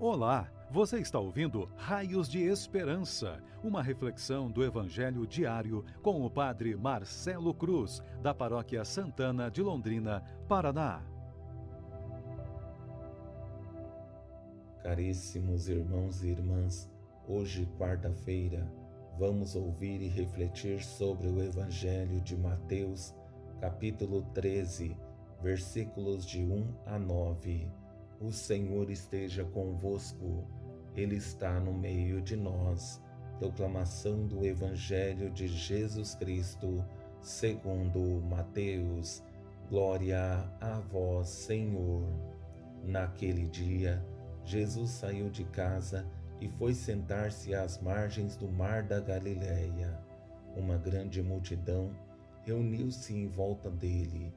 Olá, você está ouvindo Raios de Esperança, uma reflexão do Evangelho diário com o Padre Marcelo Cruz, da Paróquia Santana de Londrina, Paraná. Caríssimos irmãos e irmãs, hoje, quarta-feira, vamos ouvir e refletir sobre o Evangelho de Mateus, capítulo 13, versículos de 1 a 9 o Senhor esteja convosco, Ele está no meio de nós. Proclamação do Evangelho de Jesus Cristo, segundo Mateus. Glória a vós, Senhor. Naquele dia, Jesus saiu de casa e foi sentar-se às margens do mar da Galileia. Uma grande multidão reuniu-se em volta dele.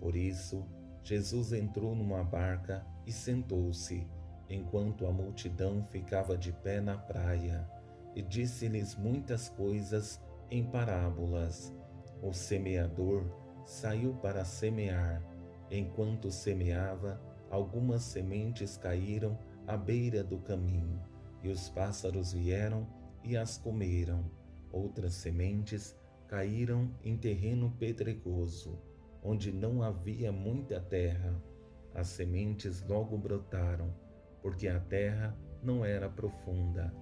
Por isso, Jesus entrou numa barca e sentou-se, enquanto a multidão ficava de pé na praia, e disse-lhes muitas coisas em parábolas. O semeador saiu para semear. Enquanto semeava, algumas sementes caíram à beira do caminho, e os pássaros vieram e as comeram. Outras sementes caíram em terreno pedregoso onde não havia muita terra. As sementes logo brotaram, porque a terra não era profunda.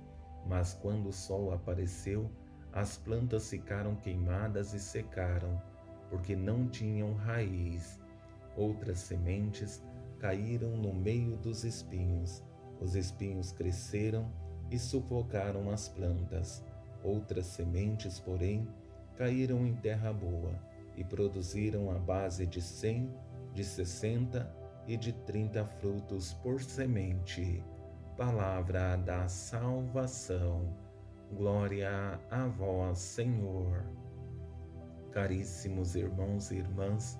Mas quando o sol apareceu, as plantas ficaram queimadas e secaram, porque não tinham raiz. Outras sementes caíram no meio dos espinhos. Os espinhos cresceram e sufocaram as plantas. Outras sementes, porém, caíram em terra boa e produziram a base de cem, de sessenta e de trinta frutos por semente. Palavra da salvação. Glória a vós, Senhor. Caríssimos irmãos e irmãs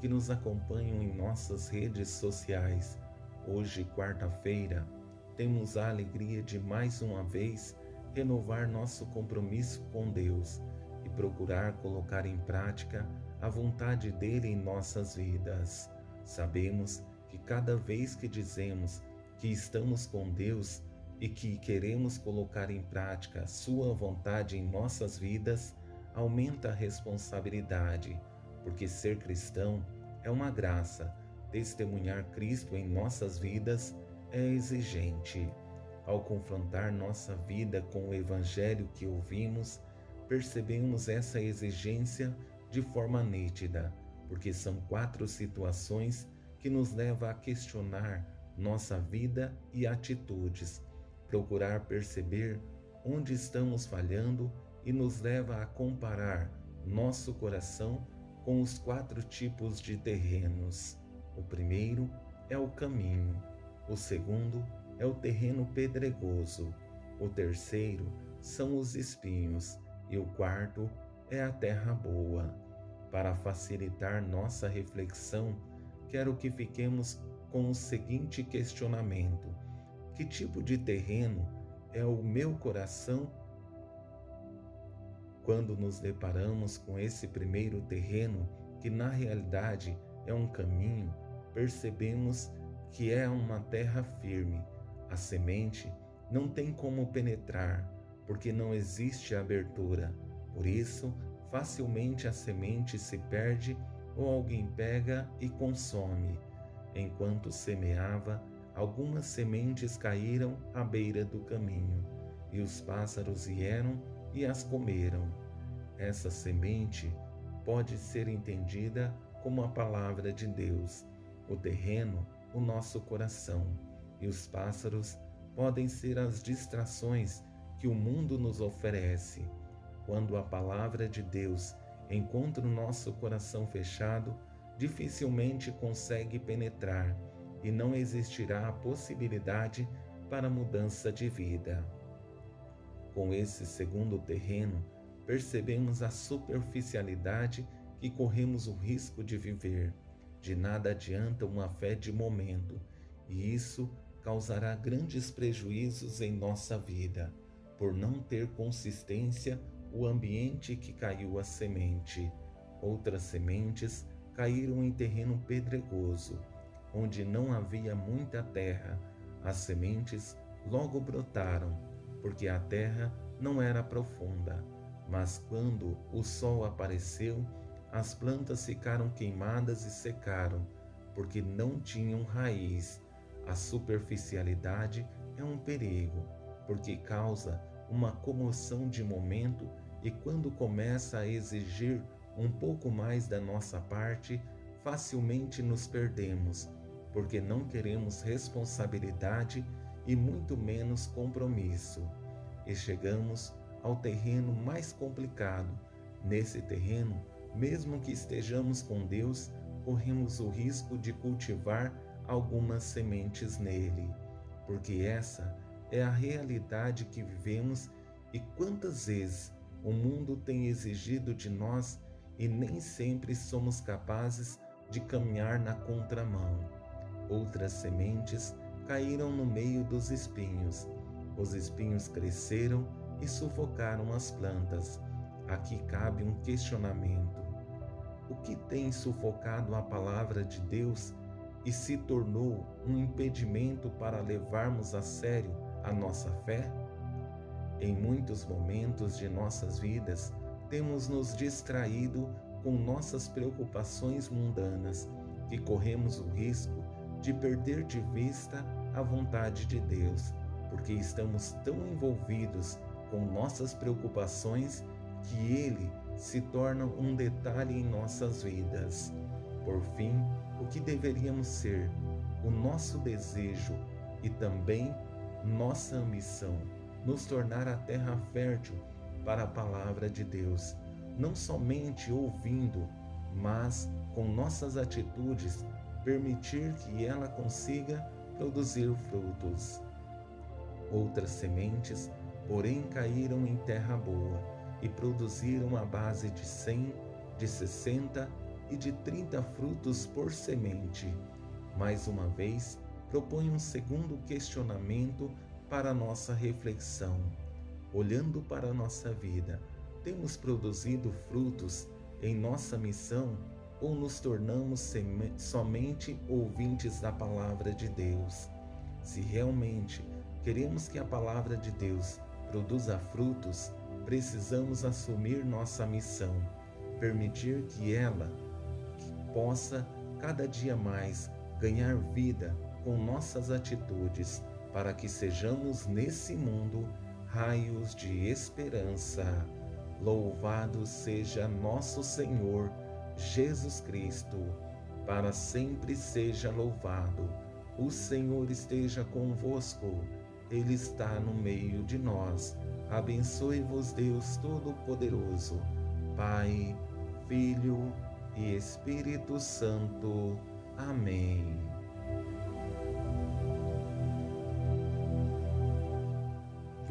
que nos acompanham em nossas redes sociais, hoje, quarta-feira, temos a alegria de mais uma vez renovar nosso compromisso com Deus e procurar colocar em prática a vontade dele em nossas vidas. Sabemos que cada vez que dizemos que estamos com Deus e que queremos colocar em prática a Sua vontade em nossas vidas, aumenta a responsabilidade, porque ser cristão é uma graça, testemunhar Cristo em nossas vidas é exigente. Ao confrontar nossa vida com o Evangelho que ouvimos, percebemos essa exigência de forma nítida, porque são quatro situações que nos levam a questionar nossa vida e atitudes, procurar perceber onde estamos falhando e nos leva a comparar nosso coração com os quatro tipos de terrenos. O primeiro é o caminho, o segundo é o terreno pedregoso, o terceiro são os espinhos e o quarto é a terra boa. Para facilitar nossa reflexão, quero que fiquemos com o seguinte questionamento: Que tipo de terreno é o meu coração? Quando nos deparamos com esse primeiro terreno, que na realidade é um caminho, percebemos que é uma terra firme. A semente não tem como penetrar, porque não existe abertura. Por isso, facilmente a semente se perde ou alguém pega e consome. Enquanto semeava, algumas sementes caíram à beira do caminho, e os pássaros vieram e as comeram. Essa semente pode ser entendida como a palavra de Deus, o terreno, o nosso coração, e os pássaros podem ser as distrações que o mundo nos oferece quando a palavra de Deus encontra o nosso coração fechado, dificilmente consegue penetrar e não existirá a possibilidade para mudança de vida. Com esse segundo terreno, percebemos a superficialidade que corremos o risco de viver. De nada adianta uma fé de momento, e isso causará grandes prejuízos em nossa vida, por não ter consistência o ambiente que caiu a semente. Outras sementes caíram em terreno pedregoso, onde não havia muita terra. As sementes logo brotaram, porque a terra não era profunda. Mas quando o sol apareceu, as plantas ficaram queimadas e secaram, porque não tinham raiz. A superficialidade é um perigo, porque causa uma comoção de momento e quando começa a exigir um pouco mais da nossa parte, facilmente nos perdemos, porque não queremos responsabilidade e muito menos compromisso. E chegamos ao terreno mais complicado. Nesse terreno, mesmo que estejamos com Deus, corremos o risco de cultivar algumas sementes nele, porque essa é a realidade que vivemos e quantas vezes o mundo tem exigido de nós e nem sempre somos capazes de caminhar na contramão. Outras sementes caíram no meio dos espinhos. Os espinhos cresceram e sufocaram as plantas. Aqui cabe um questionamento. O que tem sufocado a palavra de Deus e se tornou um impedimento para levarmos a sério a nossa fé? Em muitos momentos de nossas vidas, temos nos distraído com nossas preocupações mundanas, que corremos o risco de perder de vista a vontade de Deus, porque estamos tão envolvidos com nossas preocupações que Ele se torna um detalhe em nossas vidas. Por fim, o que deveríamos ser, o nosso desejo e também nossa ambição, nos tornar a terra fértil para a palavra de Deus, não somente ouvindo, mas com nossas atitudes permitir que ela consiga produzir frutos. Outras sementes, porém, caíram em terra boa e produziram a base de cem, de sessenta e de trinta frutos por semente. Mais uma vez, propõe um segundo questionamento para nossa reflexão. Olhando para a nossa vida, temos produzido frutos em nossa missão ou nos tornamos somente ouvintes da palavra de Deus? Se realmente queremos que a palavra de Deus produza frutos, precisamos assumir nossa missão, permitir que ela possa cada dia mais ganhar vida com nossas atitudes, para que sejamos nesse mundo raios de esperança. Louvado seja nosso Senhor Jesus Cristo, para sempre seja louvado. O Senhor esteja convosco, Ele está no meio de nós. Abençoe-vos, Deus Todo-Poderoso, Pai, Filho e Espírito Santo. Amém.